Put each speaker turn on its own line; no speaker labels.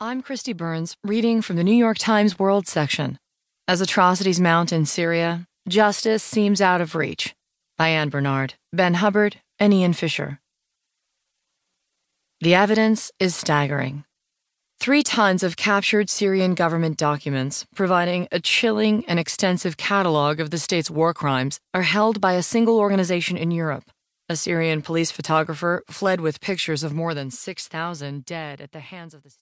I'm Kristi Burns, reading from the New York Times World section. As atrocities mount in Syria, justice seems out of reach. By Anne Barnard, Ben Hubbard, and Ian Fisher. The evidence is staggering. Three tons of captured Syrian government documents, providing a chilling and extensive catalog of the state's war crimes, are held by a single organization in Europe. A Syrian police photographer fled with pictures of more than 6,000 dead at the hands of the state.